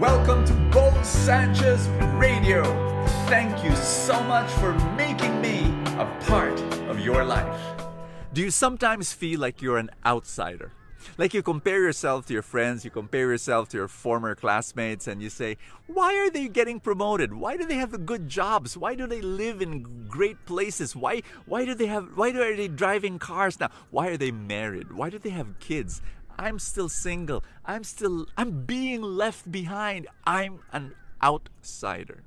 Welcome to Bo Sanchez Radio. Thank you so much for making me a part of your life. Do you sometimes feel like you're an outsider? Like you compare yourself to your friends, you compare yourself to your former classmates, and you say, Why are they getting promoted? Why do they have good jobs? Why do they live in great places? Why why do they have why are they driving cars now? Why are they married? Why do they have kids? I'm still single. I'm still I'm being left behind. I'm an outsider.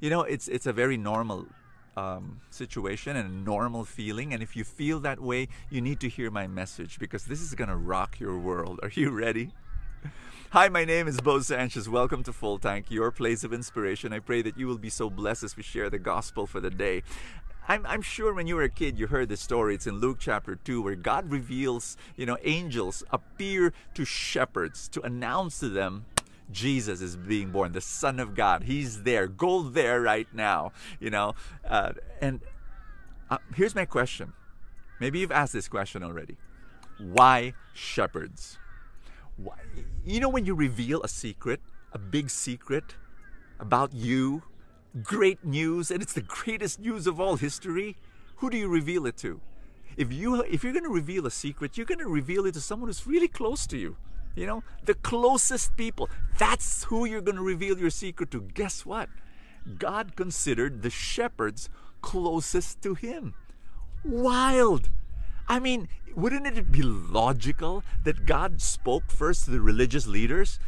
You know, it's it's a very normal um, situation and a normal feeling. And if you feel that way, you need to hear my message because this is gonna rock your world. Are you ready? Hi, my name is Bo Sanchez. Welcome to Full Tank, your place of inspiration. I pray that you will be so blessed as we share the gospel for the day. I'm, I'm sure when you were a kid, you heard the story. It's in Luke chapter 2, where God reveals, you know, angels appear to shepherds to announce to them Jesus is being born, the Son of God. He's there. Go there right now, you know. Uh, and uh, here's my question. Maybe you've asked this question already. Why shepherds? Why? You know, when you reveal a secret, a big secret about you, great news, and it's the greatest news of all history, who do you reveal it to? If you if you're going to reveal a secret, you're going to reveal it to someone who's really close to you. You know, the closest people. That's who you're going to reveal your secret to. Guess what? God considered the shepherds closest to him. Wild. I mean, wouldn't it be logical that God spoke first to the religious leaders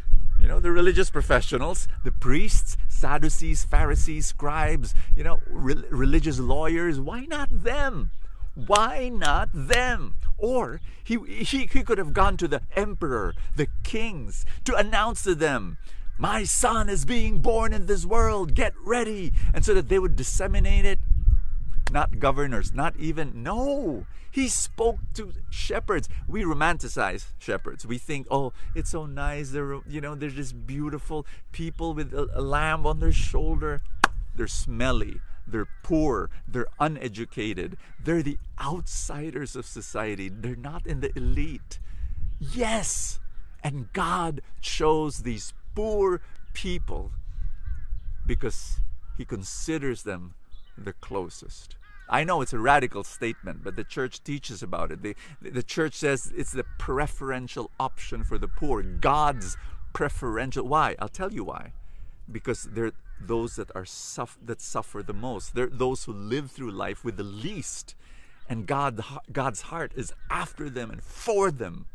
you know, the religious professionals, the priests, Sadducees, Pharisees, scribes, you know, re- religious lawyers. Why not them? Why not them? Or he, he, he could have gone to the emperor, the kings, to announce to them, My son is being born in this world, get ready. And so that they would disseminate it. Not governors, not even, no. He spoke to shepherds. We romanticize shepherds. We think, oh, it's so nice. They're, you know, they're just beautiful people with a, a lamb on their shoulder. They're smelly. They're poor. They're uneducated. They're the outsiders of society. They're not in the elite. Yes. And God chose these poor people because He considers them the closest. I know it's a radical statement, but the church teaches about it. The, the church says it's the preferential option for the poor. God's preferential. Why? I'll tell you why. Because they're those that are suff- that suffer the most. They're those who live through life with the least, and God, God's heart is after them and for them.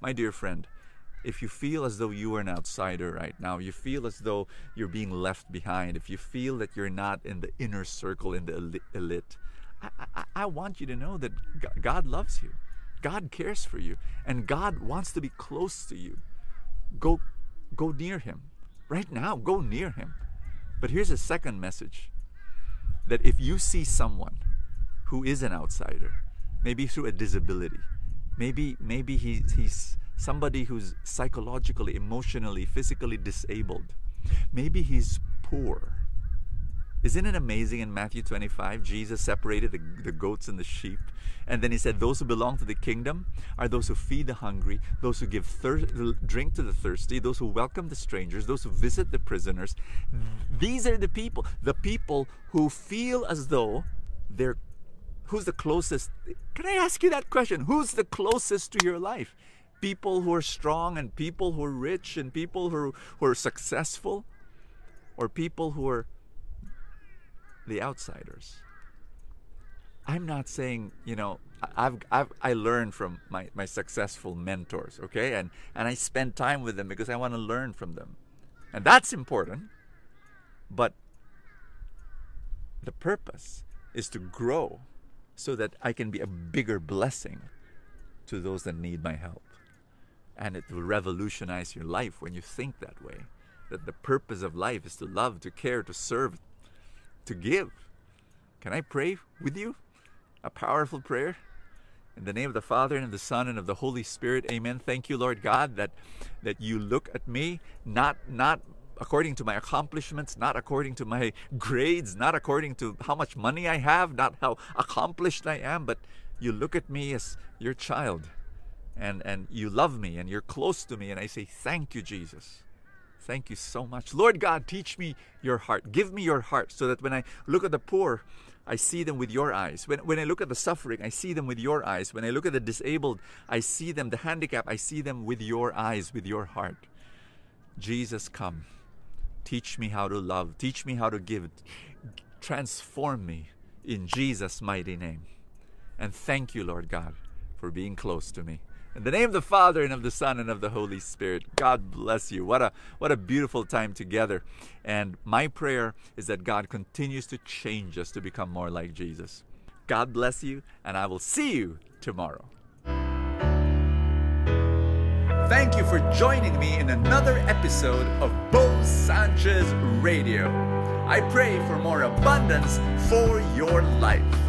My dear friend, if you feel as though you are an outsider right now, you feel as though you're being left behind, if you feel that you're not in the inner circle, in the elite, I, I, I want you to know that God loves you. God cares for you. And God wants to be close to you. Go, go near Him. Right now, go near Him. But here's a second message that if you see someone who is an outsider, maybe through a disability, maybe maybe he's, he's somebody who's psychologically, emotionally, physically disabled. Maybe he's poor. Isn't it amazing in Matthew 25? Jesus separated the, the goats and the sheep. And then he said, Those who belong to the kingdom are those who feed the hungry, those who give thir- drink to the thirsty, those who welcome the strangers, those who visit the prisoners. These are the people, the people who feel as though they're. Who's the closest? Can I ask you that question? Who's the closest to your life? People who are strong and people who are rich and people who who are successful or people who are the outsiders. I'm not saying you know I've, I've i learned from my, my successful mentors okay? And and i spend time with them because i want to learn from them. And that's important but the purpose is to grow so that i can be a bigger blessing to those that need my help and it will revolutionize your life when you think that way. That the purpose of life is to love, to care, to serve, to give. Can I pray with you? A powerful prayer? In the name of the Father and of the Son and of the Holy Spirit, Amen. Thank you, Lord God, that that you look at me not not according to my accomplishments, not according to my grades, not according to how much money I have, not how accomplished I am, but you look at me as your child and and you love me and you're close to me and I say thank you Jesus. Thank you so much. Lord God, teach me your heart. Give me your heart so that when I look at the poor, I see them with your eyes. When, when I look at the suffering, I see them with your eyes. When I look at the disabled, I see them, the handicapped, I see them with your eyes, with your heart. Jesus, come. Teach me how to love. Teach me how to give. Transform me in Jesus' mighty name. And thank you, Lord God, for being close to me. In the name of the Father and of the Son and of the Holy Spirit. God bless you. What a what a beautiful time together. And my prayer is that God continues to change us to become more like Jesus. God bless you, and I will see you tomorrow. Thank you for joining me in another episode of Bo Sanchez Radio. I pray for more abundance for your life.